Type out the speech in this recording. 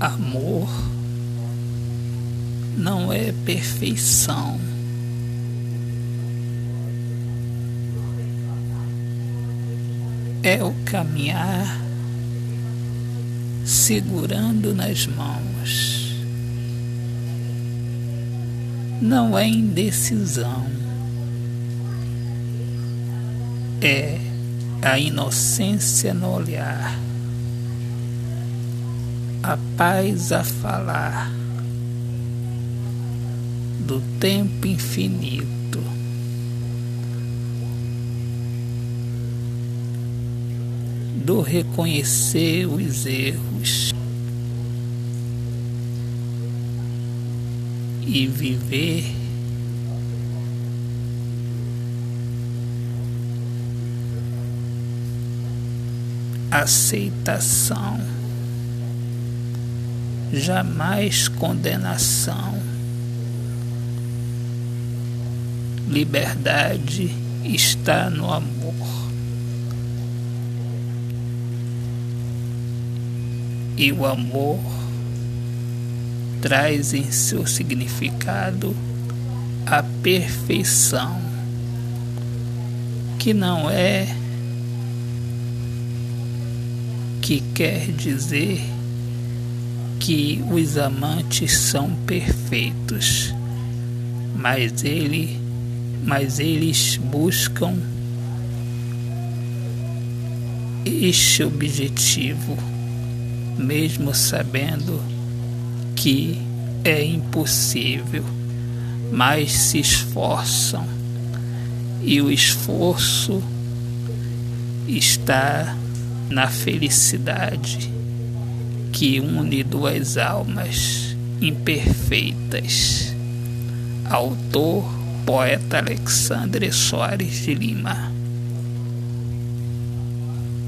Amor não é perfeição. É o caminhar segurando nas mãos. Não é indecisão. É a inocência no olhar a paz a falar do tempo infinito. Do reconhecer os erros e viver aceitação jamais condenação. Liberdade está no amor. E o amor traz em seu significado a perfeição, que não é que quer dizer que os amantes são perfeitos, mas ele, mas eles buscam este objetivo, mesmo sabendo que é impossível, mas se esforçam e o esforço está na felicidade que une duas almas imperfeitas. Autor, poeta Alexandre Soares de Lima.